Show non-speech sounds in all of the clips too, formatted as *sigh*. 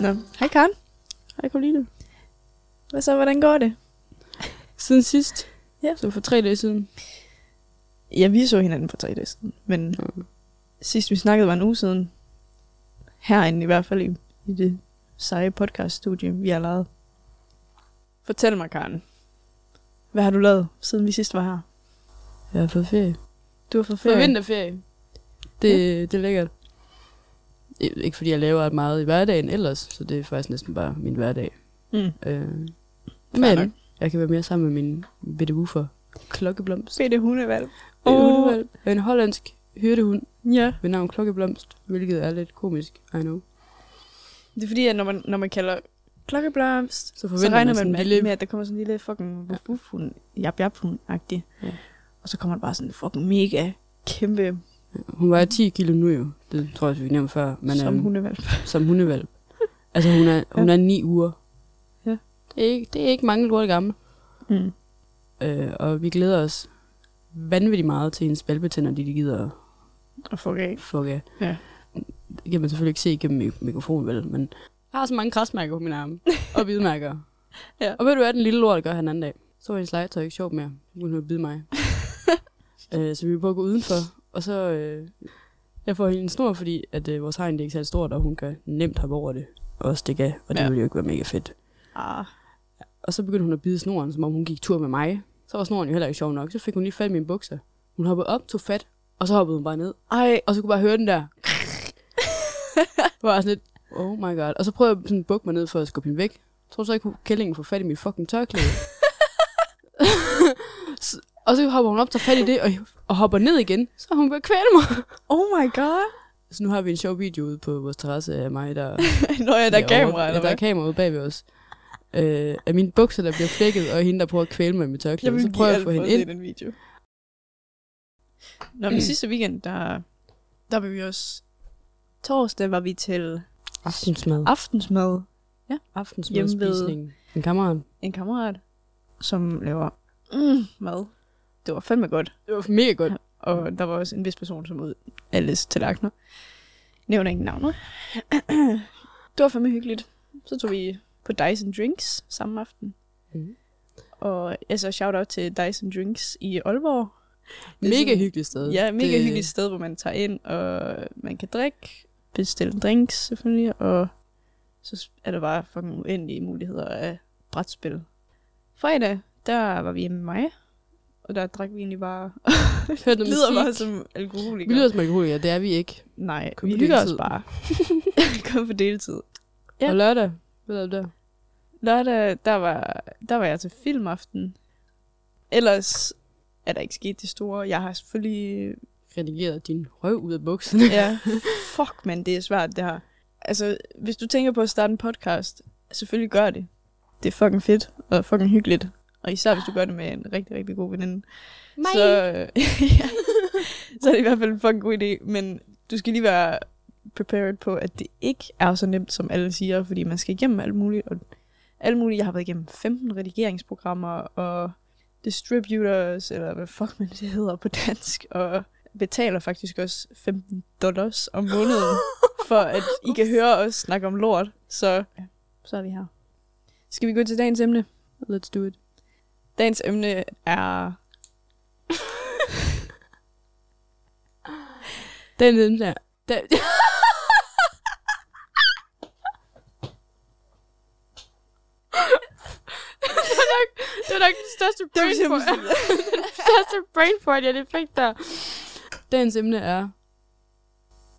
Nå, hej Karen. Hej Karoline. Hvad så, hvordan går det? Siden sidst. Ja. Så for tre dage siden. Ja, vi så hinanden for tre dage siden, men Mm. sidst vi snakkede var en uge siden. Herinde i hvert fald i, i det seje podcaststudie, vi har lavet. Fortæl mig, Karen. Hvad har du lavet, siden vi sidst var her? Jeg har fået ferie. Du har fået For ferie. vinterferie. Det, ja. det er lækkert. Ik- Ikke fordi jeg laver meget i hverdagen ellers, så det er faktisk næsten bare min hverdag. Mm. Øh, men jeg kan være mere sammen med min bitte woofer. Klokkeblomst. Bitte hundevalg. Hundehvalp. En hollandsk hyrdehund Ja. ved navn Klokkeblomst, hvilket er lidt komisk, I know. Det er fordi, at når man, når man kalder klokkeblomst, Så så regner man man en med, lille... med, at der kommer sådan en lille fucking wuff hund jap jap hund agtig Ja. Og så kommer der bare sådan en fucking mega kæmpe Hun vejer 10 kilo nu jo. Det tror jeg, vi nævnte før. Men, som øhm, hundevalg. som hundevalp. Altså hun er, *laughs* hun er ni uger. Ja. Det er ikke, det er ikke mange lorte gammel. Mm. Øh, og vi glæder os vanvittigt meget til hendes valpetænder, de, de gider Og fuck af. at fuck af. Ja. Det kan man selvfølgelig ikke se igennem mik- mikrofonen, vel? Men jeg har så mange krasmærker på mine arme. og hvidmærker. *laughs* Ja. Og ved du hvad, den lille lort gør han anden dag? Så var hendes legetøj ikke sjovt mere. Så kunne hun bide mig. *laughs* øh, så vi var på at gå udenfor. Og så... Øh, jeg får hende en snor, fordi at, øh, vores hegn det er ikke særlig stort, og hun kan nemt hoppe over det og stikke af. Og det Ja. ville jo ikke være mega fedt. Ah. Og så begyndte hun at bide snoren, som om hun gik tur med mig. Så var snoren jo heller ikke sjov nok. Så fik hun lige fat i mine bukser. Hun hoppede op, tog fat, og så hoppede hun bare ned. Ej, Og så kunne bare høre den der. *laughs* var sådan lidt, oh my god. Og så prøvede jeg sådan at bukke mig ned for at skubbe hende væk. Jeg tror så ikke, kællingen får fat i mit fucking tørklæde. *laughs* Og så hopper hun op, tager fat i det, og, og hopper ned igen. Så hun at kvæle mig. oh my god. Så nu har vi en sjov video ude på vores terrasse af mig, der... *laughs* Nå ja, der er kamera, eller der er kamera ude bag ved os. Øh, af mine bukser, der bliver flækket, og hende, der prøver at kvæle mig med Jeg tørklæde. vil Så prøver jeg at få hende ind. den video. Nå, men sidste weekend, der, der var vi også... Torsdag var vi til Aftensmad. aftensmad. Aftensmadspisning. En kammerat. En kammerat, som laver mm, mad. Det var fandme godt. Det var mega godt. Og der var også en vis person, som ud alles tallerkener. Nævner ingen navne. *clears throat* det var fandme hyggeligt. Så tog vi på Dyson Drinks samme aften. Mhm. Og altså shout out til Dyson Drinks i Aalborg. Mega sådan- hyggeligt sted. Ja, mega det, hyggeligt sted, hvor man tager ind, og man kan drikke, bestille drinks selvfølgelig, og så er der bare fucking uendelige muligheder af brætspil. Fredag, der var vi hjemme med mig, og der drak vi egentlig bare... *laughs* Hørte noget lyder bare som Vi alkoholikere. lyder som alkoholikere, det er vi ikke. Nej, Kun vi hygger os bare. *laughs* Kom på deltid. Ja. Og lørdag, hvad der? Lørdag, der var, der var jeg til filmaften. Ellers er der ikke sket det store. Jeg har selvfølgelig... Redigeret din røv ud af bukserne. Ja, *laughs* fuck man, det er svært det her. Altså, hvis du tænker på at starte en podcast, selvfølgelig gør det. Det er fucking fedt og fucking hyggeligt. Og især hvis du gør det med en rigtig, rigtig god veninde. Så, *laughs* ja, så er det i hvert fald en fucking god idé. Men du skal lige være prepared på, at det ikke er så nemt, som alle siger, fordi man skal igennem alt muligt. Og alt muligt. Jeg har været igennem 15 redigeringsprogrammer og distributors, eller hvad fuck man det hedder på dansk, og betaler faktisk også 15 dollars om måneden, for at I kan høre os snakke om lort. Så, ja, så er vi her. Skal vi gå til dagens emne? Let's do it. Dagens emne er... *laughs* Den den der. Den. *laughs* det, var nok, den største brain fart. *laughs* den største brain fart, jeg lige fik der. Dagens emne er...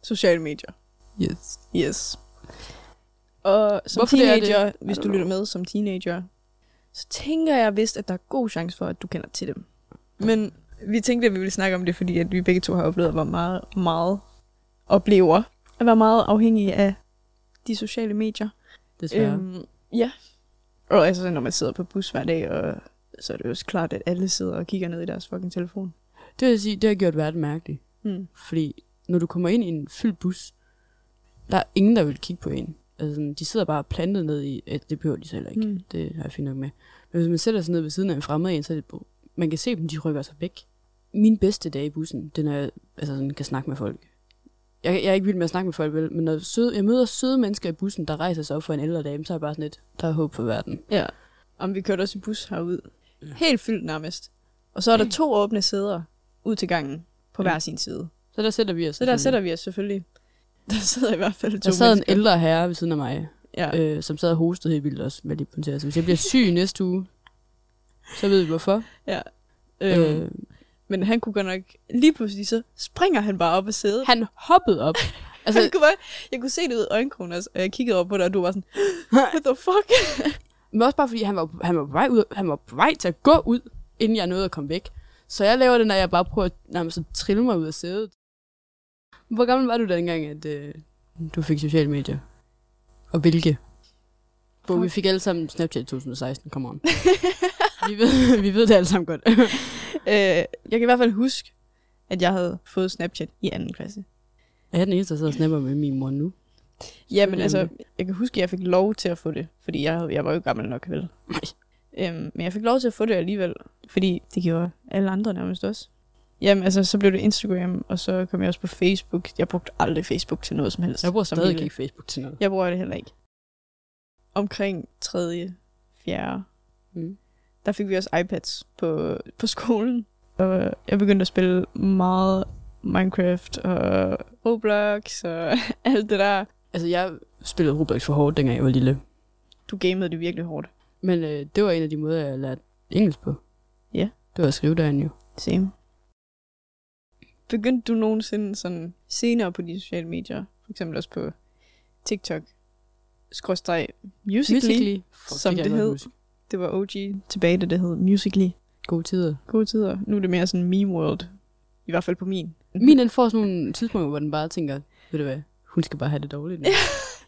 Sociale medier. Yes. Yes. Og som Hvorfor det er det? teenager, hvis du lytter med som teenager, så tænker jeg vist, at der er god chance for, at du kender til dem. Men vi tænkte, at vi ville snakke om det, fordi at vi begge to har oplevet, hvor meget, meget oplever at være meget afhængige af de sociale medier. Desværre. Øhm, ja. Og altså, når man sidder på bus hver dag, og så er det jo også klart, at alle sidder og kigger ned i deres fucking telefon. Det vil sige, det har gjort verden mærkelig. Mm. Fordi når du kommer ind i en fyldt bus, der er ingen, der vil kigge på en. Altså, de sidder bare plantet ned i, at det behøver de heller ikke. Mm. Det har jeg fint nok med. Men hvis man sætter sig ned ved siden af en fremmed en, så er det, man kan se dem, de rykker sig væk. Min bedste dag i bussen, det er, når jeg altså, sådan, kan snakke med folk. Jeg, jeg er ikke vild med at snakke med folk, vel, men når søde, jeg møder søde mennesker i bussen, der rejser sig op for en ældre dame, så er jeg bare sådan lidt, der er håb for verden. Ja. Om vi kørte også i bus herud. Helt fyldt nærmest. Og så er der to åbne sæder ud til gangen på Ja. hver sin side. Så der sætter vi os. Så der sætter vi os selvfølgelig. *laughs* Der sidder i hvert fald to Der sad en mennesker. ældre herre ved siden af mig, Ja. øh, som sad og hostede helt vildt også, med lige Så hvis jeg bliver syg næste uge, så ved vi hvorfor. ja. Øh, Øh, men han kunne godt nok... Lige pludselig så springer han bare op af sædet. han hoppede op. Altså, *laughs* Altså, han kunne bare, jeg kunne se det ud af øjenkrogen også, og jeg kiggede op på dig, og du var sådan, *laughs* what the fuck? men også bare fordi, han var, han, var på vej ud, han var på vej til at gå ud, inden jeg nåede at komme væk. Så jeg laver det, når jeg bare prøver at nærmest at trille mig ud af sædet. Hvor gammel var du dengang, at øh, du fik sociale medier? Og hvilke? Hvor vi fik alle sammen Snapchat i 2016, come on. *laughs* vi, ved, *laughs* vi ved det alle sammen godt. *laughs* øh, jeg kan i hvert fald huske, at jeg havde fået Snapchat i anden klasse. Er jeg den eneste, der sidder og snapper med min mor nu? Ja, men altså, jeg kan huske, at jeg fik lov til at få det, fordi jeg, jeg var jo gammel nok, vel? Nej. Øhm, men jeg fik lov til at få det alligevel, fordi det gjorde alle andre nærmest også. Jamen, altså, så blev det Instagram, og så kom jeg også på Facebook. Jeg brugte aldrig Facebook til noget som helst. Jeg bruger stadig ikke Facebook til noget. Jeg bruger det heller ikke. Omkring 3. 4. Mm. der fik vi også iPads på, på skolen. Og jeg begyndte at spille meget Minecraft og Roblox og *laughs* alt det der. Altså, jeg spillede Roblox for hårdt, dengang jeg var lille. Du gamede det virkelig hårdt. Men øh, det var en af de måder, jeg lærte engelsk på. Det var at skrive derinde jo. Same. Begyndte du nogensinde sådan senere på de sociale medier, for eksempel også på TikTok, skråstreg Musical.ly, Musically. Fuck, som det godt hed. huske. det var OG tilbage, da det hed Musical.ly. Gode tider. Gode tider. Nu er det mere sådan meme world. I hvert fald på min. Min den får sådan nogle tidspunkter, hvor den bare tænker, ved du hvad, hun skal bare have det dårligt. nu.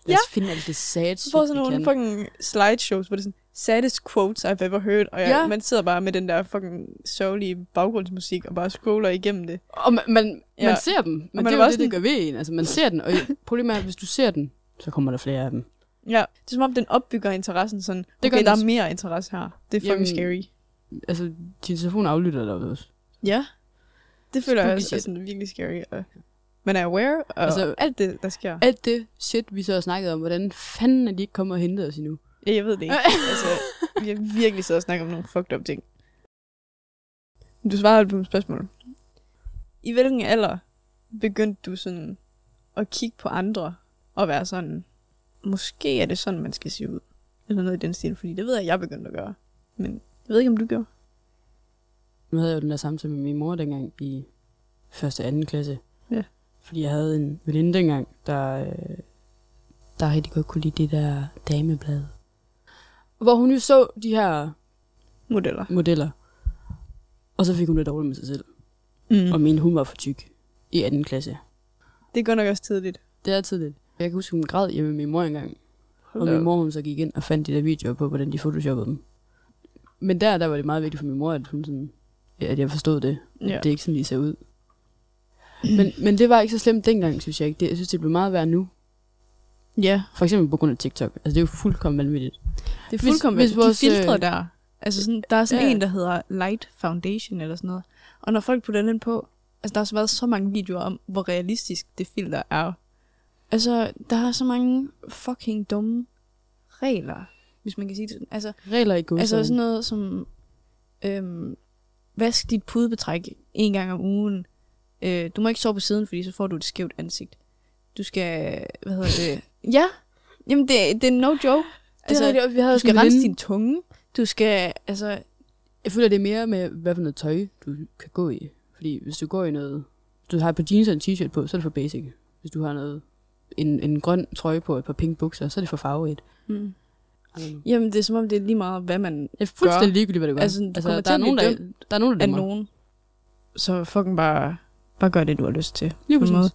Lad os finde alt det sad Så shit, får sådan nogle fucking slideshows, hvor det er sådan, saddest quotes I've ever heard, og jeg, Ja. man sidder bare med den der fucking sørgelige baggrundsmusik, og bare scroller igennem det. Og man, man, Ja. man ser dem, men man det er jo det, sådan- det gør ved en. Altså, man ser den, og problemet er, at hvis du ser den, så kommer der flere af dem. Ja, det er som om, den opbygger interessen sådan, Det gør okay, der er mere interesse her. Det er fucking Jamen, scary. Altså, din telefon aflytter dig også. Ja, det føler jeg Spooky også er sådan virkelig scary. Og man er aware, og Altså- alt det, der sker. Alt det shit, vi så har snakket om, hvordan fanden er de ikke kommet og hentet os endnu? Ja, jeg ved det ikke. *laughs* altså, vi har virkelig siddet og snakket om nogle fucked up ting. Du svarede på mit spørgsmål. I hvilken alder begyndte du sådan at kigge på andre og være sådan, måske er det sådan, man skal se ud? Eller noget i den stil, fordi det ved jeg, jeg begyndte at gøre. Men jeg ved ikke, om du gjorde. Nu havde jeg jo den der samtale med min mor dengang i første og anden klasse. Ja. Fordi jeg havde en veninde dengang, der, øh, der rigtig godt kunne lide det der dameblad. Hvor hun jo så de her Modeller. modeller. Og så fik hun det dårligt med sig selv. Mm. Og mente, hun var for tyk i anden klasse. Det går nok også tidligt. Det er tidligt. Jeg kan huske, hun græd hjemme med min mor engang. Hold Og min mor, hun så gik ind og fandt de der videoer på, hvordan de photoshoppede dem. Men der, der var det meget vigtigt for min mor, at, hun sådan, at jeg forstod det. Ja. Det er ikke sådan, de ser ud. Men, men det var ikke så slemt dengang, synes jeg ikke. Det, jeg synes, det blev meget værd nu. Ja, For eksempel på grund af TikTok. Altså, det er jo fuldkommen vanvittigt. det er fuldkommen. hvis Hvis, vores, de filtre øh, der. Altså sådan, der er sådan ja. en, der hedder Light Foundation eller sådan noget. Og når folk putter den på, altså der har så været så mange videoer om, hvor realistisk det filter er. Altså, der er så mange fucking dumme regler, hvis man kan sige det sådan. Altså, Regler i god altså sådan noget som, øhm, vask dit pudebetræk en gang om ugen. Øh, du må ikke sove på siden, fordi så får du et skævt ansigt. Du skal, hvad hedder det? *laughs* Ja, jamen det, det er no joke. Det er Altså, rigtigt, vi havde du skal rense din tunge. Du skal, altså... Jeg føler, det er mere med, hvad for noget tøj, du kan gå i. Fordi hvis du går i noget... Hvis du har et par jeans og en t-shirt på, så er det for basic. Hvis du har noget... En, en grøn trøje på og et par pink bukser, så er det for farverigt. Mm. Det Jamen, det er som om, det er lige meget, hvad man er fuldstændig ligegyldigt, hvad du gør. Altså, du kommer der, er nogen, der, der er nogen, der af dømmer. nogen. Så fucking bare, bare gør det, du har lyst til. Lige på måde.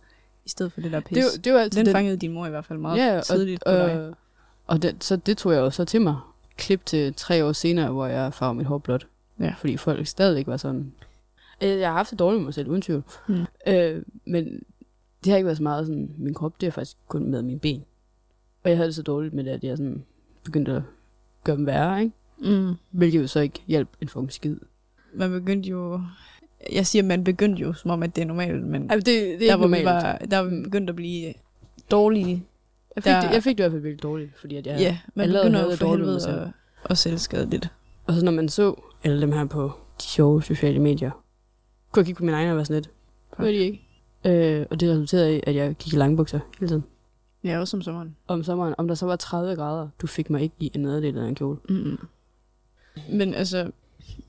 I stedet for det der pis. Det, jo- det jo altid den den, fangede din mor i hvert fald meget ja, ja, tidligt og, på dig. og, og det, så det tog jeg jo så til mig. Klip til tre år senere, hvor jeg farvede mit hår blåt. Ja. Fordi folk stadig var sådan... Øh, Jeg har haft det dårligt med mig selv, uden tvivl. Mm. Øh, men det har ikke været så meget sådan, min krop, det er faktisk kun med mine ben. Og jeg havde det så dårligt med det, at jeg sådan begyndte at gøre dem værre, ikke? Mm. Hvilket jo så ikke hjalp en fucking skid. Man begyndte jo... Jeg siger, man begyndte jo, som om, at det er normalt, men Altså, det, det er der, hvor normalt. var, der var begyndt at blive dårlige. Jeg fik, der- det, jeg fik det i hvert fald virkelig dårligt, fordi at jeg... Ja, man allerede begynder jo det for helvede at, at selvskade lidt. Og så når man så alle dem her på de sjove sociale medier, kunne jeg kigge på mine egne og være sådan lidt. Gør de ikke? Øh, og det resulterede i, at jeg gik i langbukser hele tiden. Ja, også om sommeren. Om sommeren, om der så var 30 grader, du fik mig ikke i en nederdel af en kjole. Mm. Men altså,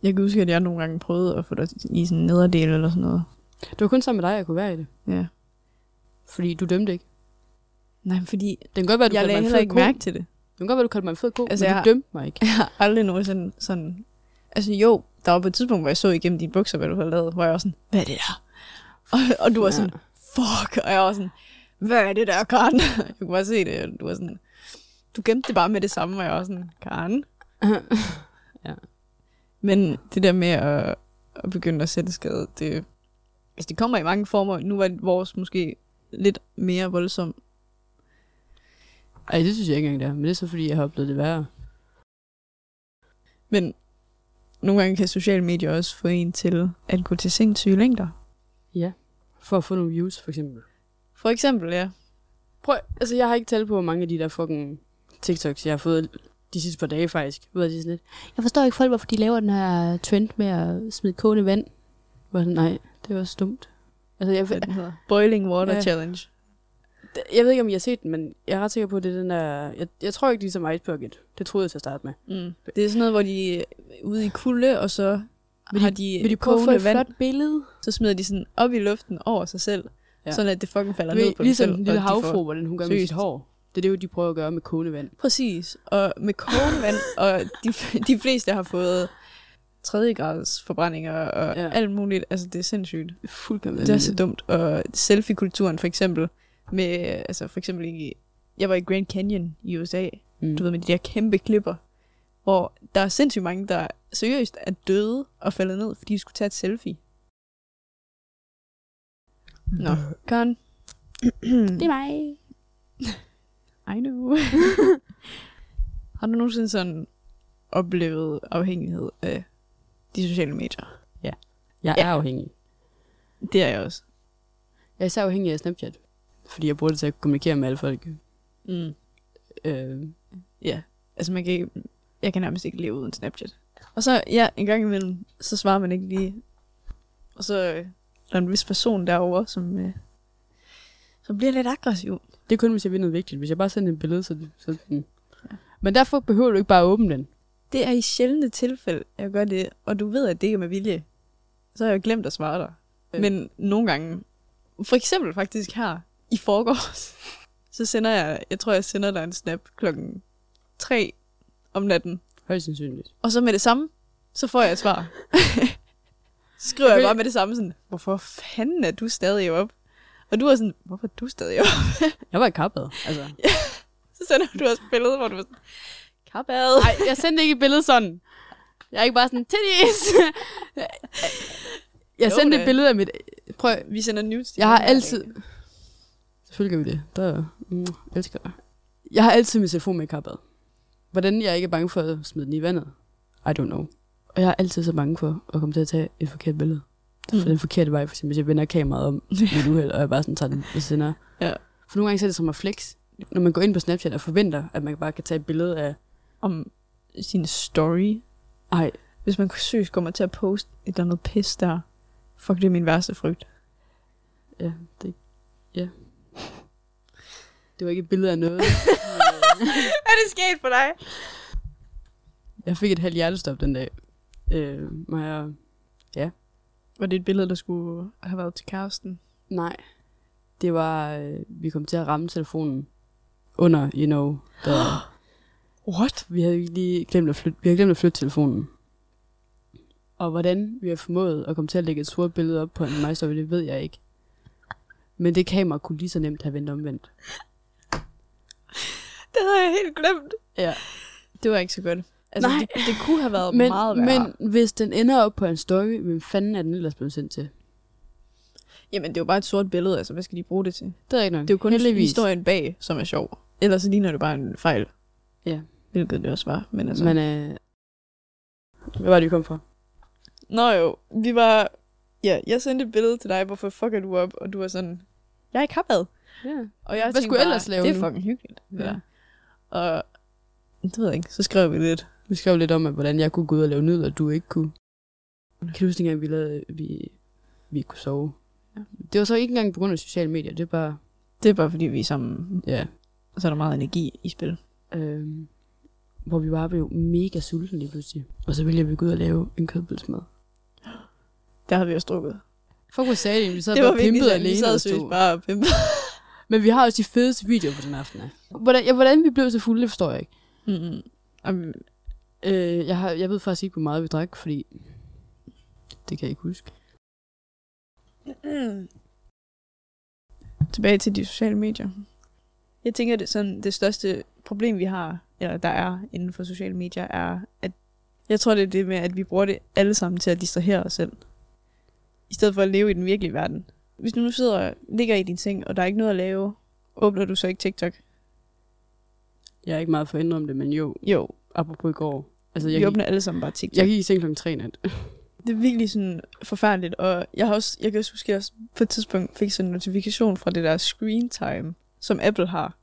jeg kan huske, at jeg nogle gange prøvede at få dig i sådan en nederdel eller sådan noget. Det var kun sammen med dig, jeg kunne være i det. Ja. Fordi du dømte ikke. Nej, fordi Det kan godt være, du jeg kaldte mig en fed ikke ko. mærke til det. Det kan godt være, du kaldte mig en fed ko, Altså, men jeg du dømte mig ikke. *laughs* Jeg har aldrig nogensinde sådan... Altså jo, der var på et tidspunkt, hvor jeg så igennem dine bukser, hvad du havde lavet, hvor jeg var sådan, hvad er det der? Og, og du var sådan, fuck, og jeg var sådan, hvad er det der, Karen? *laughs* Jeg kunne bare se det, og du var sådan, du gemte det bare med det samme, og jeg var sådan, Karen? *laughs* Ja. Men det der med at, at begynde at sætte skade, det, altså det kommer i mange former. Nu var vores måske lidt mere voldsom. Ej, det synes jeg ikke engang, det er. Men det er så, fordi jeg har oplevet det værre. Men nogle gange kan sociale medier også få en til at gå til sindssyge længder. Ja. For at få nogle views, for eksempel. For eksempel, ja. Prøv, altså jeg har ikke talt på, hvor mange af de der fucking TikToks, jeg har fået de sidste par dage faktisk. Af de sådan lidt, jeg forstår ikke folk, hvorfor de laver den her trend med at smide kogende vand. Hvor jeg sådan, nej, det var stumt. Altså jeg, Hvad den hedder. Boiling Water Ja. Challenge. jeg ved ikke, om I har set den, men jeg er ret sikker på, at det er den der... Jeg, jeg tror ikke, de er som Ice Bucket. Det troede jeg til at starte med. Mm. Det er sådan noget, hvor de er ude i kulde, og så Vil har de- Vil de prøve at få et vand, flot billede? så smider de sådan op i luften over sig selv, Ja. sådan at det fucking falder ved, ned på ligesom dem selv. en lille og de får- havfru, hvordan hun gør med sit hår. Det er det, jo, de prøver at gøre med kogende vand. Præcis. Og med kogende vand, *laughs* og de, de fleste har fået tredje grads forbrændinger og Ja. ja. alt muligt. Altså, det er sindssygt. Fuldkommen. Det er så dumt. Og selfie-kulturen for eksempel, med, altså for eksempel i, jeg var i Grand Canyon i USA, mm. du ved med de der kæmpe klipper, hvor der er sindssygt mange, der seriøst er døde og faldet ned, fordi de skulle tage et selfie. Nå, Karen. *clears throat* Det er mig. I know. *laughs* Har du nogensinde sådan oplevet afhængighed af de sociale medier? Jeg Ja. er afhængig. Det er jeg også. Jeg er især afhængig af Snapchat. Fordi jeg bruger det til at kommunikere med alle folk. Mm. Øh, Ja, altså man kan ikke, jeg kan nærmest ikke leve uden Snapchat. Og så, ja, en gang imellem, så svarer man ikke lige. Og så øh, der er en vis person derovre, som, øh, som bliver lidt aggressiv. Det er kun, hvis jeg vil noget vigtigt. Hvis jeg bare sender et billede, så... så mm. Men derfor behøver du ikke bare at åbne den. Det er i sjældne tilfælde, jeg gør det, og du ved, at det ikke er med vilje. Så har jeg jo glemt at svare dig. Øh. Men nogle gange, for eksempel faktisk her i forgårs, *laughs* så sender jeg, jeg tror, jeg sender dig en snap klokken 3 om natten. Højst sandsynligt. Og så med det samme, så får jeg et svar. Så *laughs* skriver jeg Okay. bare med det samme sådan, hvorfor fanden er du stadig op? Og du er sådan, hvorfor er du stadig op? *laughs* Jeg var i kappet. Altså. *laughs* Så sender du også et billede, hvor du er sådan, kappad. Nej, jeg sendte ikke et billede sådan. Jeg er ikke bare sådan, titties. *laughs* jeg Jo sendte da. et billede af mit... Prøv, Vi sender til jeg har altid... dag. Selvfølgelig gør vi det. Der, mm, jeg elsker dig. Jeg har altid min telefon med i kappet. Hvordan jeg ikke er bange for at smide den i vandet, I don't know. Og jeg er altid så bange for at komme til at tage et forkert billede. Mm. For den forkerte vej, for eksempel, hvis jeg vender kameraet om *laughs* med et uheld, og jeg bare sådan tager den og sender. Ja. For nogle gange så er det som at flex. Når man går ind på Snapchat og forventer, at man bare kan tage et billede af... Om sin story. Ej, Hvis man seriøst kommer til at poste et eller andet pis der. Fuck, det er min værste frygt. ja, det... Ja. Det var ikke et billede af noget. *laughs* *laughs* er det sket for dig? jeg fik et halvt hjertestop den dag. Øh, Maja, Var det et billede, der skulle have været til kæresten? Nej. Det var, øh, vi kom til at ramme telefonen under, you know, da *gasps* What? vi havde lige glemt at flytte, vi havde glemt at flytte telefonen. Og hvordan vi har formået at komme til at lægge et sort billede op på en MyStory, det ved jeg ikke. Men det kamera kunne lige så nemt have vendt omvendt. Det havde jeg helt glemt. Ja. Det var ikke så godt. Altså, Nej. det, det kunne have været Men, meget værre. men hvis den ender op på en story, hvem fanden er den ellers blevet sendt til? Jamen, det er jo bare et sort billede, altså hvad skal de bruge det til? Det er ikke nok. Det er jo kun Heldigvis. historien bag, som er sjov. Ellers så ligner det bare en fejl. Ja. Hvilket det også var. Men altså... Men øh, hvad var det, vi kom fra? Nå jo, vi var... Ja, jeg sendte et billede til dig, hvorfor fucker du op? Og du var sådan, jeg er ikke har været. Ja. Og jeg Hvad skulle jeg ellers lave Det er fucking hyggeligt. Ja. Ja. Og det ved jeg ikke, så skrev vi lidt. Vi skrev lidt om, at hvordan jeg kunne gå ud og lave nød, og du ikke kunne. Kan du huske, dengang vi, lavede, vi, vi kunne sove? Ja. Det var så ikke engang på grund af sociale medier, det er bare, Det er bare fordi, vi er sammen, ja, så er der meget energi i spil. øh, hvor vi bare blev mega sultne lige pludselig. Og så ville vi gå ud og lave en kødbølsmad. Der havde vi også drukket. Fuck, hvor sagde det, vi sad det bare pimpet sådan, vi alene. sad og bare og pimpede. *laughs* Men vi har også de fedeste videoer på den aften. af. Hvordan, ja, hvordan vi blev så fulde, det forstår jeg ikke. Mm-hmm. Øh, jeg, har, jeg ved faktisk ikke, hvor meget vi drak, fordi det kan jeg ikke huske. Tilbage til de sociale medier. Jeg tænker, det, sådan, det største problem, vi har, eller der er inden for sociale medier, er, at jeg tror, det er det med, at vi bruger det alle sammen til at distrahere os selv. I stedet for at leve i den virkelige verden. Hvis du nu sidder og ligger i din seng, og der er ikke noget at lave, åbner du så ikke TikTok? Jeg er ikke meget for at indrømme det, men jo, Jo, apropos i går. Altså, jeg, vi gik, åbner alle sammen bare TikTok. jeg gik i seng klokken 3 nat. *laughs* Det er virkelig sådan forfærdeligt, og jeg har også, jeg kan også huske, at jeg også på et tidspunkt fik sådan en notifikation fra det der screen time, som Apple har.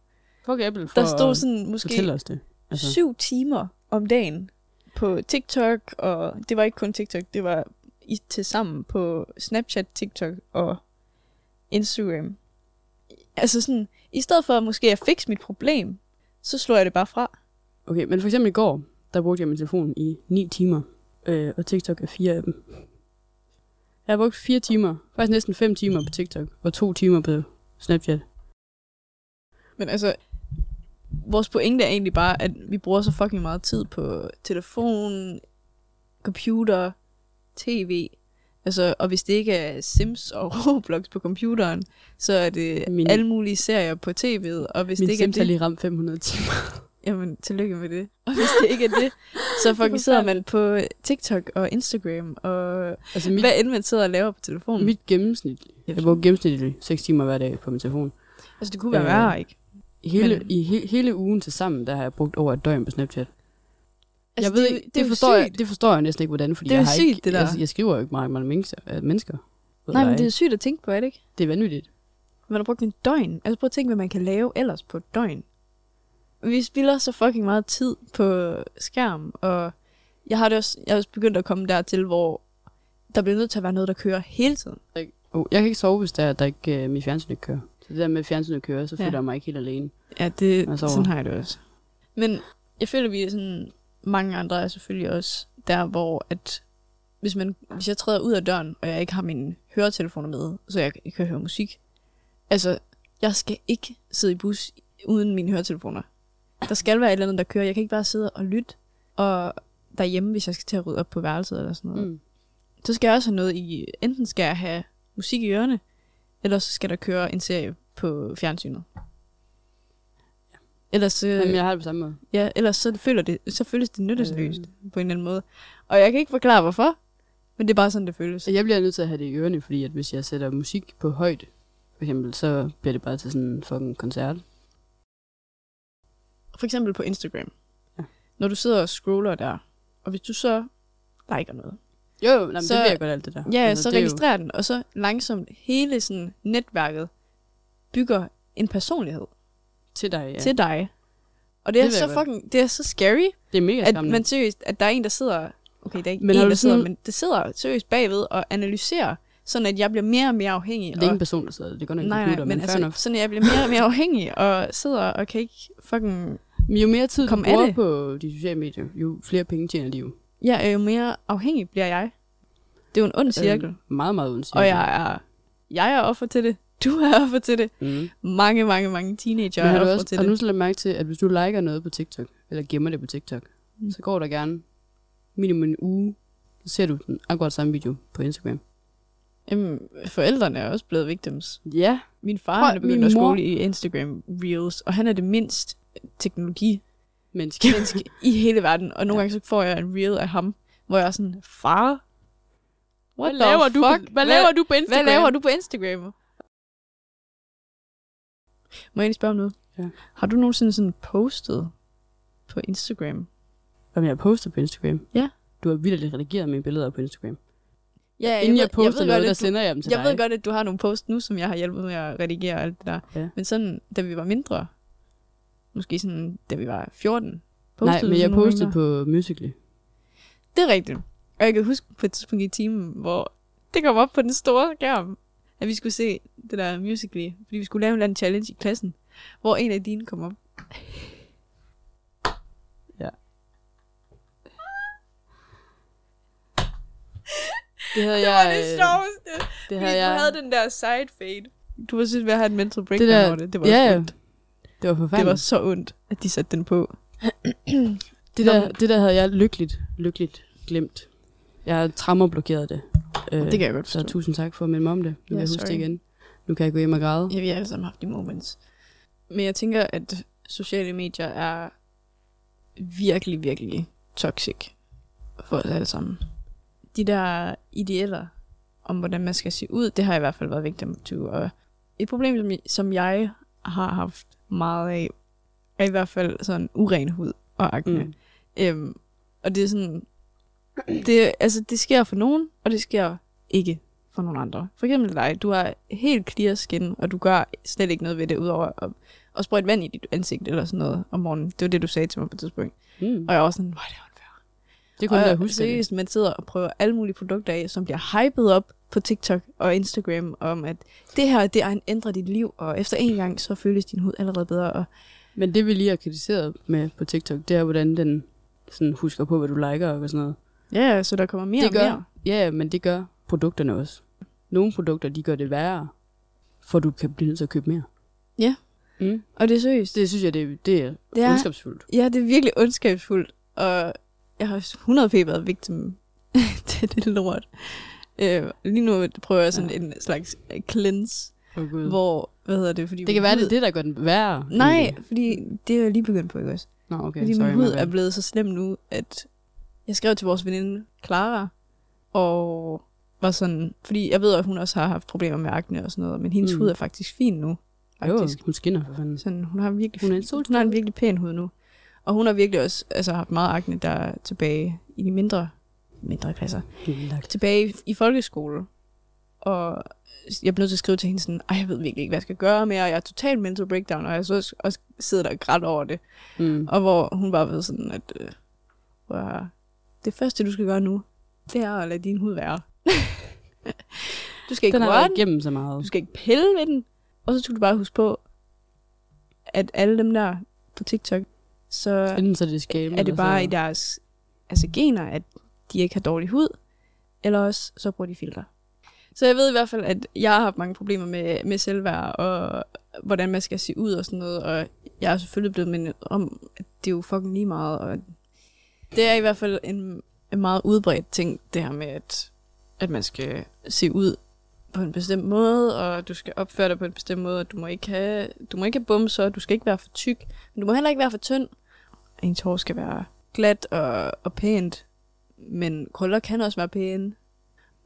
Fuck Apple for Der stod sådan måske os det. altså. syv timer om dagen på TikTok, og det var ikke kun TikTok, det var i, til sammen på Snapchat, TikTok og Instagram. Altså sådan, i stedet for måske at fikse mit problem, så slår jeg det bare fra. Okay, men for eksempel i går, der brugte jeg min telefon i 9 timer, øh, og TikTok er fire af dem. Jeg har brugt fire timer, faktisk næsten 5 timer på TikTok, og to timer på Snapchat. Men altså, vores pointe er egentlig bare, at vi bruger så fucking meget tid på telefon, computer, tv. Altså, og hvis det ikke er Sims og *laughs* Roblox på computeren, så er det Min- alle mulige serier på tv'et. Og hvis Min det ikke er Sims har det, lige ramt 500 timer. Jamen tillykke med det. Og hvis det ikke er det, så *laughs* fucking sidder man på TikTok og Instagram, og Altså mit, hvad end man sidder og laver på telefonen. mit gennemsnit. Jeg bruger gennemsnitligt 6 timer hver dag på min telefon. altså, det kunne være øh, værre, ikke? I hele, Men- i he, hele ugen til sammen, der har jeg brugt over et døgn på Snapchat. Altså, jeg ved det, ikke, det, det, forstår jeg, det forstår jeg næsten ikke, hvordan, fordi Det er jeg har sygt, ikke, det der. Jeg, jeg skriver jo ikke meget mange mennesker. øh, mennesker Nej, dig. men det er sygt at tænke på, er det ikke? det er vanvittigt. Man har brugt en døgn. Altså prøv at tænke, hvad man kan lave ellers på et døgn. Vi spilder så fucking meget tid på skærm, og jeg har det også, jeg er også begyndt at komme dertil, hvor der bliver nødt til at være noget, der kører hele tiden. Oh, jeg kan ikke sove, hvis der, der ikke uh, mit fjernsyn ikke kører. Så det der med at fjernsynet kører, så Ja. føler jeg mig ikke helt alene. Ja, det, sådan har jeg det også. Men jeg føler, vi er sådan, mange andre er selvfølgelig også der, hvor at hvis, man, hvis jeg træder ud af døren, og jeg ikke har mine høretelefoner med, så jeg kan høre musik. Altså, jeg skal ikke sidde i bus uden mine høretelefoner. Der skal være et eller andet, der kører. Jeg kan ikke bare sidde og lytte. Og derhjemme, hvis jeg skal til at rydde op på værelset eller sådan noget. Mm. Så skal jeg også have noget i, enten skal jeg have musik i ørerne, eller så skal der køre en serie på fjernsynet. Ellers så, Jamen, jeg har det på samme måde. ja, ellers så, føler det, så føles det nyttesløst Øh. på en eller anden måde. Og jeg kan ikke forklare, hvorfor, men det er bare sådan, det føles. Jeg bliver nødt til at have det i ørerne, fordi at hvis jeg sætter musik på højt, for eksempel, så bliver det bare til sådan en fucking koncert. For eksempel på Instagram. Ja. Når du sidder og scroller der, og hvis du så liker noget, Jo, jo, nej, men Så- det jeg godt alt det der. ja, Altså, så det er jo- registrer den, og så langsomt hele sådan netværket bygger en personlighed Til dig, ja. til dig. Og det er, Det ved så godt. fucking, det er så scary, Det er mega at man seriøst, at der er en, der sidder, okay, der er ikke Men en, der sidder, sådan- men det sidder seriøst bagved og analyserer, sådan at jeg bliver mere og mere afhængig. det er ikke og, en person, der sidder. Det nok en nej, computer, nej, men men fair enough. altså, sådan at jeg bliver mere og mere afhængig, og sidder og kan ikke fucking... Men jo mere tid du bruger på de sociale medier, jo flere penge tjener de jo. Er jo mere afhængig, bliver jeg. Det er jo en ond cirkel. Øh, meget, meget uden cirkel. og jeg er, jeg er offer til det. Du er *laughs* offer til det. Mm. Mange, mange, mange teenager er har du, offer også, til har du det. nogensinde lagt mærke til, at hvis du liker noget på TikTok, eller gemmer det på TikTok, mm. så går der gerne minimum en uge, så ser du den akkurat samme video på Instagram. Jamen, forældrene er også blevet victims. Ja. Min far Prøv, han er begyndt at scrolle i Instagram Reels, og han er det mindst teknologi Menneske. menneske i hele verden. Og nogle Ja. gange så får jeg en reel af ham, hvor jeg er sådan, far, what Hvad laver, du fuck? på, hvad laver du på Instagram? Hvad laver du på Instagram? Må jeg egentlig spørge om noget? Ja. Har du nogensinde sådan postet på Instagram? Om jeg poster på Instagram? Ja. Du har vildt redigeret mine billeder på Instagram. Ja, Inden jeg, poster ved noget, godt, der du, sender jeg dem til Jeg dig. ved godt, at du har nogle posts nu, som jeg har hjulpet med at redigere og alt det der. Ja. Men sådan, da vi var mindre, måske sådan, da vi var 14, Nej, postede men du jeg postede på Musical.ly. Det er rigtigt. Og jeg kan huske på et tidspunkt i timen, hvor det kom op på den store skærm, at vi skulle se det der Musical.ly, fordi vi skulle lave en eller anden challenge i klassen, hvor en af dine kom op. Det havde Det var jeg... det øh, sjoveste. Det havde du jeg... havde den der side fade. Du var synes, ved at have en mental breakdown der- over det. Det var ja, så ondt. Det var Det var forfærdeligt. så ondt, at de satte den på. *clears throat* Det der, det der havde jeg lykkeligt, lykkeligt glemt. Jeg trammerblokeret det. Øh, Det kan jeg godt Så forstå. tusind tak for at minde mig om det. Nu Ja, kan jeg huske sorry. det igen. Nu kan jeg gå hjem og græde. Ja, vi har alle sammen haft de moments. Men jeg tænker, at sociale medier er virkelig, virkelig toxic for os alle sammen. De der idealer om, hvordan man skal se ud, det har i hvert fald været victim to. Og et problem, som, som jeg har haft meget af, er i hvert fald sådan uren hud og akne. Mm. Øhm, og det er sådan, det, altså det sker for nogen, og det sker ikke for nogle andre. For eksempel dig, du har helt clear skin, og du gør slet ikke noget ved det, udover at, at sprøjte vand i dit ansigt eller sådan noget om morgenen. Det var det, du sagde til mig på et tidspunkt. Mm. Og jeg var sådan, hvor er det. Det kunne og jeg huske. seriøst, man sidder og prøver alle mulige produkter af, som bliver hypet op på TikTok og Instagram, om at det her, det er ændrer dit liv, og efter en gang, så føles din hud allerede bedre. Og Men det vi lige har kritiseret med på TikTok, det er, hvordan den sådan husker på, hvad du liker og sådan noget. ja, så der kommer mere det og gør, mere. Ja, men det gør produkterne også. Nogle produkter, de gør det værre, for du kan blive nødt til at købe mere. Ja. Mm. Og det er seriøst. Det synes jeg, det, det er Det er- ondskabsfuldt. Ja, det er virkelig ondskabsfuldt, og jeg har 100 p været victim til det lort. Øh, lige nu prøver jeg sådan Ja. en slags øh, cleanse, Oh, Gud. hvor, hvad hedder det, fordi det kan være, det er det, der gør den værre. Nej, egentlig. fordi det er jeg lige begyndt på, ikke også? Nå, okay. Fordi sorry, min hud er blevet så slem nu, at jeg skrev til vores veninde Clara, og var sådan, fordi jeg ved, at hun også har haft problemer med akne og sådan noget, men hendes Mm. hud er faktisk fin nu. Jo, Faktisk. hun skinner for fanden. Sådan, hun har virkelig Hun er en hun har en virkelig pæn hud nu. Og hun har virkelig også altså, haft meget akne, der er tilbage i de mindre, mindre klasser. Lagt. Tilbage i, i folkeskole. Og jeg blev nødt til at skrive til hende sådan, Ej, jeg ved virkelig ikke, hvad jeg skal gøre mere. Jeg er totalt mental breakdown, og jeg så også, også sidder der og grædt over det. Mm. Og hvor hun bare ved sådan, at øh, det første, du skal gøre nu, det er at lade din hud være. *laughs* du skal ikke Den røre den, så meget. du skal ikke pille ved den, og så skal du bare huske på, at alle dem der på TikTok, så Enten så det skam, er det bare i deres altså gener, at de ikke har dårlig hud, eller også så bruger de filter. Så jeg ved i hvert fald, at jeg har haft mange problemer med, med selvværd, og hvordan man skal se ud og sådan noget, og jeg er selvfølgelig blevet mindet om, at det er jo fucking lige meget, og det er i hvert fald en, en meget udbredt ting, det her med, at, at man skal se ud på en bestemt måde, og du skal opføre dig på en bestemt måde, og du må ikke have, du må ikke have bumser, du skal ikke være for tyk, men du må heller ikke være for tynd. Ens hår skal være glat og, og pænt, men krøller kan også være pæne.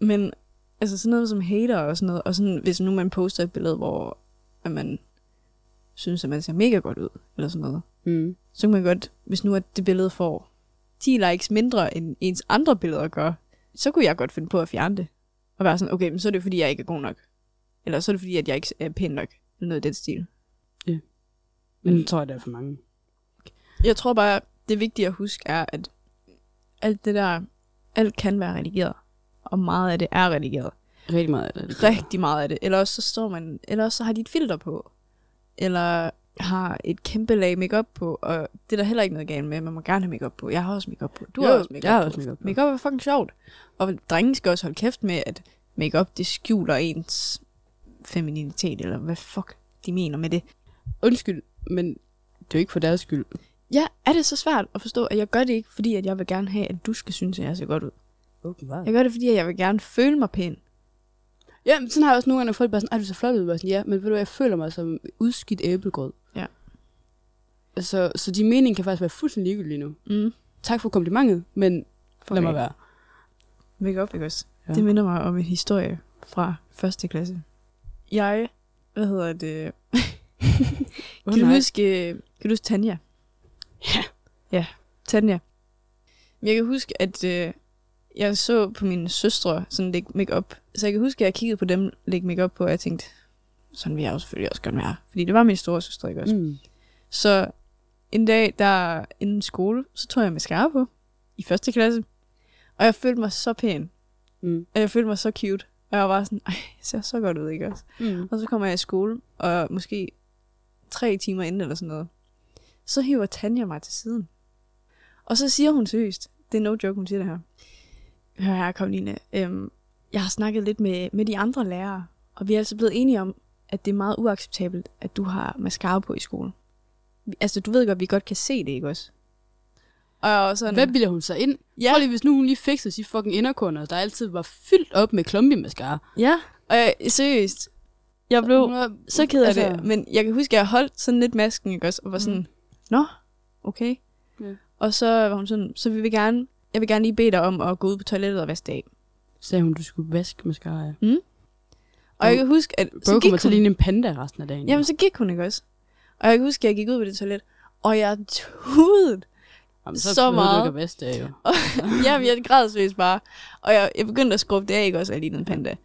Men altså sådan noget som hater og sådan noget, og sådan, hvis nu man poster et billede, hvor at man synes, at man ser mega godt ud, eller sådan noget, Mm. så kan man godt, hvis nu at det billede får 10 likes mindre, end ens andre billeder gør, så kunne jeg godt finde på at fjerne det. Og være sådan, okay, men så er det fordi, jeg ikke er god nok. Eller så er det fordi, at jeg ikke er pæn nok. Eller noget i den stil. Men det tror jeg, der er for mange. Jeg tror bare, det vigtige at huske er, at alt det der, alt kan være redigeret. Og meget af det er redigeret. Rigtig meget af det. Rigtig meget af det. Eller også så står man, eller også så har de et filter på. Eller har et kæmpe lag makeup på, og det er der heller ikke noget galt med. Man må gerne have makeup på. Jeg har også makeup på. Du Jo, har også makeup jeg har på. også makeup på. Makeup er fucking sjovt. Og drenge skal også holde kæft med, at makeup det skjuler ens femininitet, eller hvad fuck de mener med det. Undskyld, men det er jo ikke for deres skyld. Ja, er det så svært at forstå, at jeg gør det ikke, fordi at jeg vil gerne have, at du skal synes, at jeg ser godt ud. Åbenbart. Jeg gør det, fordi at jeg vil gerne føle mig pæn. Ja, men sådan har jeg også nogle gange, folk bare sådan, ej, du ser flot ud. Bare sådan, ja, men ved du hvad, jeg føler mig som udskidt æblegrød. Ja. Så, så de mening kan faktisk være fuldstændig ligegyldige nu. Mm. Tak for komplimentet, men For lad mig være. Makeup, ikke også? Ja. Det minder mig om en historie fra første klasse. Jeg, hvad hedder det, *laughs* Oh, Kan du nej. huske, øh, kan du huske Tanja? Ja. Ja, Tanja. Men Jeg kan huske, at øh, jeg så på mine søstre sådan lægge make-up. Så jeg kan huske, at jeg kiggede på dem lægge make-up på, og jeg tænkte, sådan vil jeg jo selvfølgelig også gerne være. Fordi det var min store søstre, ikke også? Mm. Så en dag, der inden skole, så tog jeg mascara på i første klasse. Og jeg følte mig så pæn. Mm. Og jeg følte mig så cute. Og jeg var sådan, ej, jeg ser så godt ud, ikke også? Mm. Og så kommer jeg i skole, og måske tre timer inden eller sådan noget. Så hiver Tanja mig til siden. Og så siger hun seriøst, det er no joke, hun siger det her. Hør her, Karoline. Øhm, jeg har snakket lidt med, med de andre lærere, og vi er altså blevet enige om, at det er meget uacceptabelt, at du har mascara på i skolen. Altså, du ved godt, at vi godt kan se det, ikke også? Og sådan, Hvad bilder hun sig ind? Ja. Prøv lige, hvis nu hun lige fikser de fucking inderkorner, der altid var fyldt op med klumpi mascara. Ja, og jeg, seriøst, jeg blev så ked af altså- det. Men jeg kan huske, at jeg holdt sådan lidt masken, ikke også? Og var sådan, mm. Nå, okay. Ja. Og så var hun sådan, så vi vil gerne, jeg vil gerne lige bede dig om at gå ud på toilettet og vaske det af. Sagde hun, du skulle vaske mascara. Og jeg kan huske, at så Bro gik kommer til at ligne en panda resten af dagen. jamen, så gik hun, ikke også? Og jeg kan huske, at jeg gik ud på det toilet, og jeg tudede. Jamen, så behøver meget. Du ikke at vaske det, jo. *laughs* ja, jeg græd bare. Og jeg, jeg begyndte at skrubbe det af, ikke også, og jeg lignede en panda.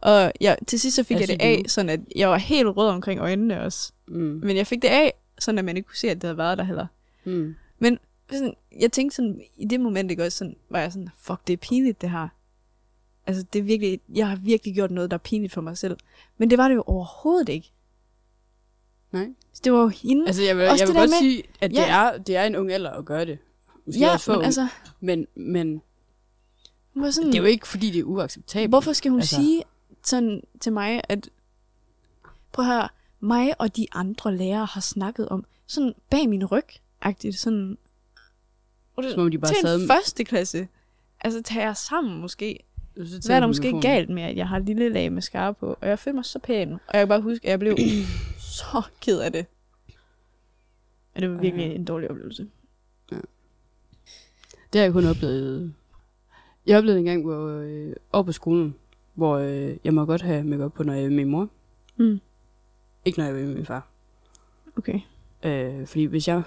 Og jeg, til sidst så fik As jeg det you af, sådan at jeg var helt rød omkring øjnene også. Mm. Men jeg fik det af, sådan at man ikke kunne se, at det havde været der heller. Mm. sådan, jeg tænkte sådan, i det moment, ikke også, sådan, var jeg sådan, fuck, det er pinligt, det her. Altså, det er virkelig, jeg har virkelig gjort noget, der er pinligt for mig selv. Men det var det jo overhovedet ikke. Nej. Det var jo hende. Altså, jeg vil, Også jeg vil det godt med- sige, at det, Ja. er, det er en ung alder at gøre det. Måske ja, også for men ung. altså, men, men var sådan, det er jo ikke, fordi det er uacceptabelt. hvorfor skal hun altså, sige sådan til mig, at, prøv at høre, mig og de andre lærere har snakket om, sådan bag min ryg, agtigt, sådan, Som om de bare til sad... en første klasse. Altså, tager jeg sammen måske. Så Hvad er der de måske galt med, at jeg har et lille lag mascara på, og jeg føler mig så pæn. Og jeg kan bare huske, at jeg blev *clears throat* så ked af det. Og det var virkelig Ja. en dårlig oplevelse. Det har jeg kun oplevet. Jeg oplevede en gang, hvor øh, over på skolen, hvor øh, jeg må godt have makeup på, når jeg er med min mor. Mm. Ikke når jeg er med min far. Okay. Øh, fordi hvis jeg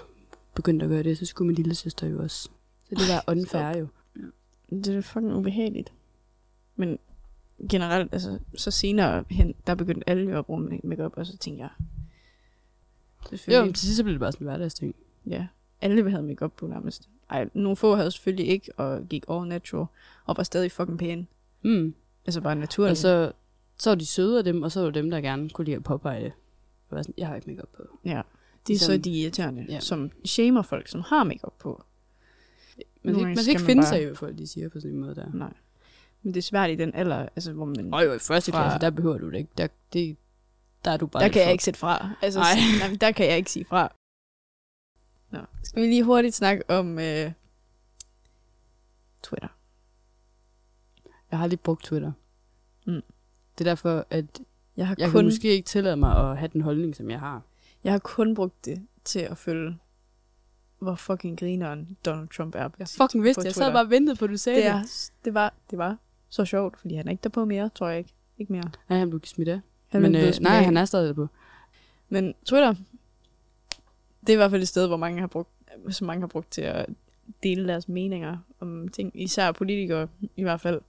begyndte at gøre det, så skulle min lille søster jo også. Så det var unfair jo. Det er fucking ubehageligt. Men generelt, altså, så senere hen, der begyndte alle jo at bruge make- makeup, og så tænkte jeg, Jo, selvfølgelig, men til sidst så blev det bare sådan en hverdagsting. ja, alle havde makeup på nærmest. Ej, nogle få havde selvfølgelig ikke, og gik all natural, og var stadig fucking pæne. Mm. Altså bare naturligt. Og så, så var de søde af dem, og så var der dem, der gerne kunne lide at påpege det. Jeg, var sådan, jeg har ikke makeup på. Ja, det er så Ligesom- de irriterende, Ja. som shamer folk, som har makeup på. Man ikke, man skal ikke man finde bare- sig i, hvad folk de siger på sådan en måde der. Nej. Men det er svært i den alder, altså, hvor man... Og jo, i første Fra- klasse, der behøver du det ikke. Der, det, der er du bare der kan jeg for- ikke sætte fra. Altså, Nej. nej. Der kan jeg ikke sige fra. Nå. Skal vi lige hurtigt snakke om øh, Twitter? Jeg har lige brugt Twitter. Mm. Det er derfor, at Jeg har, jeg kun, kan måske ikke tillade mig at have den holdning, som jeg har. jeg har kun brugt det til at følge, hvor fucking grineren Donald Trump er. På, Jeg fucking vidste på. Jeg sad bare og ventede på, at du sagde det, det. er, det, var, det var så sjovt, fordi han er ikke der på mere, tror jeg ikke. Ikke mere. Nej, han blev smidt af. Han Men øh, smidt nej, af. han er stadig der på. Men Twitter, det er i hvert fald et sted, hvor mange har brugt, som mange har brugt til at dele deres meninger om ting. Især politikere, i hvert fald,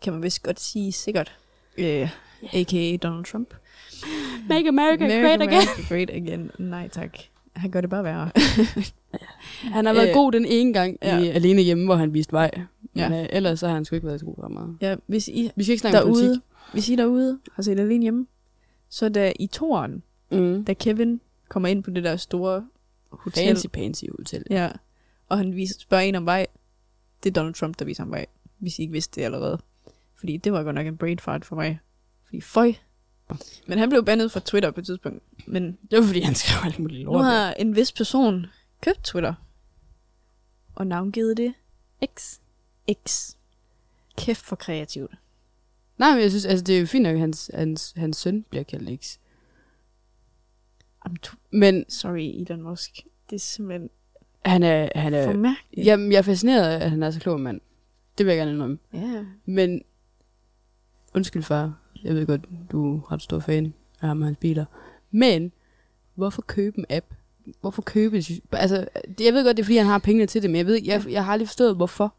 kan man vist godt sige sikkert. Øh, A.k.a. Donald Trump. *laughs* Make America Make great again. America *laughs* great again. Nej tak. Han gør det bare værre. *laughs* Han har været Øh, god den ene gang ja. i Alene Hjemme, hvor han viste vej. Men Ja. øh, ellers så har han sgu ikke været så god ret meget. ja, hvis I Vi skal ikke snakke derude, politik. hvis I derude har set alene hjemme, så da i toren, Mm. da Kevin kommer ind på det der store hotel, Fancy, fancy hotel. Ja, og han viser, spørger en om vej. Det er Donald Trump, der viser ham vej, hvis I ikke vidste det allerede. Fordi det var godt nok en brain fart for mig. Fordi føj. Men han blev bandet fra Twitter på et tidspunkt. Men Det var fordi, han skrev alt muligt nu lort. der. har en vis person købt Twitter. Og navngivet det X. X. Kæft for kreativt. Nej, men jeg synes, altså, det er jo fint nok, at hans, hans, hans søn bliver kaldt X. Tu- Men sorry, Elon Musk. Det er simpelthen han er, han for er, mærkeligt. jamen, jeg er fascineret af, at han er så klog en mand. Det vil jeg gerne indrømme. Ja. Men, undskyld far, jeg ved godt, du er ret stor fan af ham og hans biler. Men, hvorfor købe en app? Hvorfor købe Altså, jeg ved godt, det er fordi, han har pengene til det, men jeg, ved, ikke- jeg, jeg har aldrig forstået, hvorfor.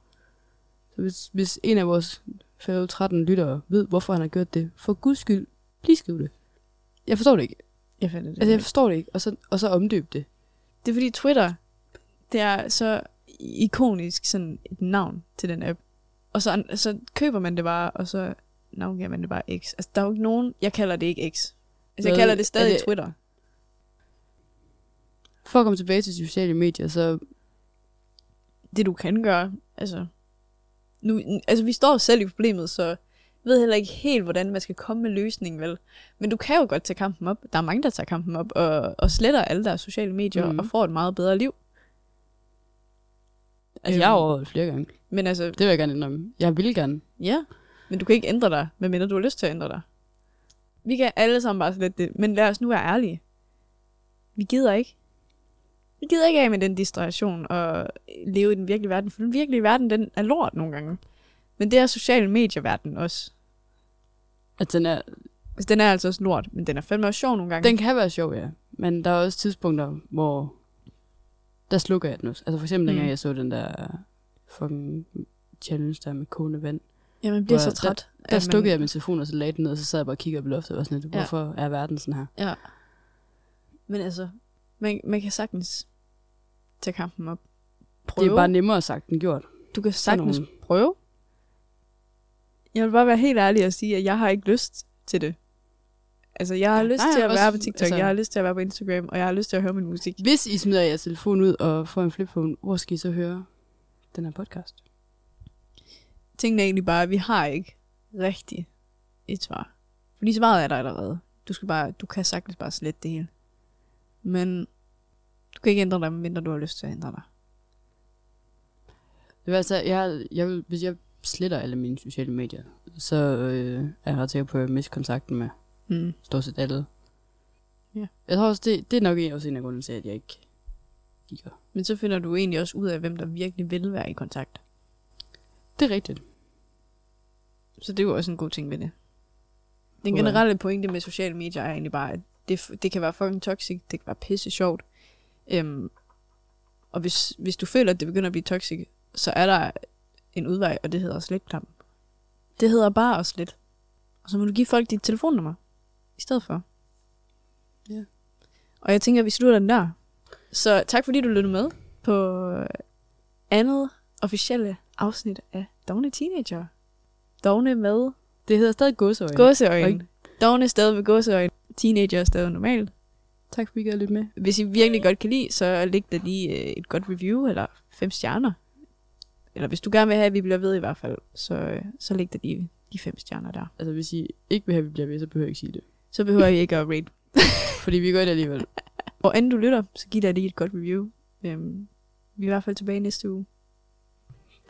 Så hvis, hvis en af vores fellow 13 lyttere ved, hvorfor han har gjort det, for guds skyld, lige skriv det. Jeg forstår det ikke. Jeg det. Altså, jeg forstår det ikke. Og så, og så omdøb det. Det er fordi Twitter, det er så ikonisk sådan et navn til den app. Og så, så køber man det bare, og så navngiver man det bare X. Altså, der er jo ikke nogen... Jeg kalder det ikke X. Altså, jeg Hvad- kalder det stadig det... Twitter. For at komme tilbage til sociale medier, så Det, du kan gøre, altså... Nu, altså, vi står selv i problemet, så jeg ved heller ikke helt, hvordan man skal komme med løsningen, vel? Men du kan jo godt tage kampen op. Der er mange, der tager kampen op og, og sletter alle deres sociale medier mm. og får et meget bedre liv. Altså, jeg har Øhm. overvejet flere gange. Men altså, Det vil jeg gerne indrømme. Jeg vil gerne. Ja, men du kan ikke ændre dig, medmindre du har lyst til at ændre dig. Vi kan alle sammen bare slet det, men lad os nu være ærlige. Vi gider ikke. Vi gider ikke af med den distraktion og leve i den virkelige verden, for den virkelige verden, den er lort nogle gange. Men det er sociale medier-verden også. At den, er, Altså, den er altså også lort, men den er fandme også sjov nogle gange. den kan være sjov, ja. Men der er også tidspunkter, hvor der slukker jeg den også. Altså for eksempel, Mm. dengang jeg så den der fucking challenge der med kogende vand. Ja, man bliver så træt. Der slukkede man- jeg min telefon, og så lagde den ned, og så sad jeg bare og kiggede op i loftet og var sådan lidt, Ja. hvorfor er verden sådan her? Ja. Men altså, man, man kan sagtens tage kampen op. Prøve. Det er bare nemmere sagt end gjort. Du kan sagtens prøve. Jeg vil bare være helt ærlig og sige, at jeg har ikke lyst til det. Altså, jeg har lyst nej, til at også- være på TikTok, altså- jeg har lyst til at være på Instagram, og jeg har lyst til at høre min musik. Hvis I smider jeres telefon ud og får en flipphone, hvor skal I så høre den her podcast? Tingene er egentlig bare, at vi har ikke rigtig et svar. Fordi svaret er der allerede. Du, skal bare, du kan sagtens bare slette det hele. Men du kan ikke ændre dig, medmindre du har lyst til at ændre dig. Det vil altså, jeg, jeg vil, hvis jeg sletter alle mine sociale medier, så øh, er jeg ret sikker på, at jeg mister kontakten med Mm. stort set alle. Ja. Jeg tror også, det, det er nok en- også en af grunden til, at jeg ikke kigger. Men så finder du egentlig også ud af, hvem der virkelig vil være i kontakt. Det er rigtigt. Så det er jo også en god ting ved det. Den generelle pointe med sociale medier er egentlig bare, at det, det kan være fucking toxic, det kan være pisse sjovt. Øhm, og hvis, hvis du føler, at det begynder at blive toxic, så er der en udvej, og det hedder sletknappen. Det hedder bare at slet. Og så må du give folk dit telefonnummer i stedet for. Ja. Og jeg tænker, at vi slutter den der. Så tak fordi du lyttede med på andet officielle afsnit af Dogne Teenager. Dogne med Det hedder stadig gåseøjne. Gåseøjne. Dogne stadig med gåseøjne. Teenager er stadig normalt. tak fordi I gad at lytte med. Hvis I virkelig godt kan lide, så læg der lige øh, et godt review, eller fem stjerner. Eller hvis du gerne vil have, at vi bliver ved i hvert fald, så, øh, så læg der lige de fem stjerner der. Altså hvis I ikke vil have, at vi bliver ved, så behøver jeg ikke sige det. Så behøver I ikke at rate. *laughs* Fordi vi gør det alligevel. *laughs* Og inden du lytter, så giv dig lige et godt review. Øhm, vi er i hvert fald tilbage næste uge.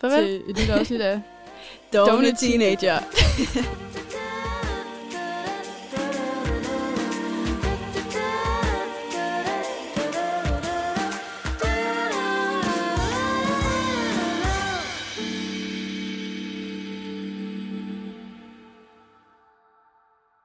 Farvel. Til et lille afsnit af Dogne Dogne Teenager. *laughs*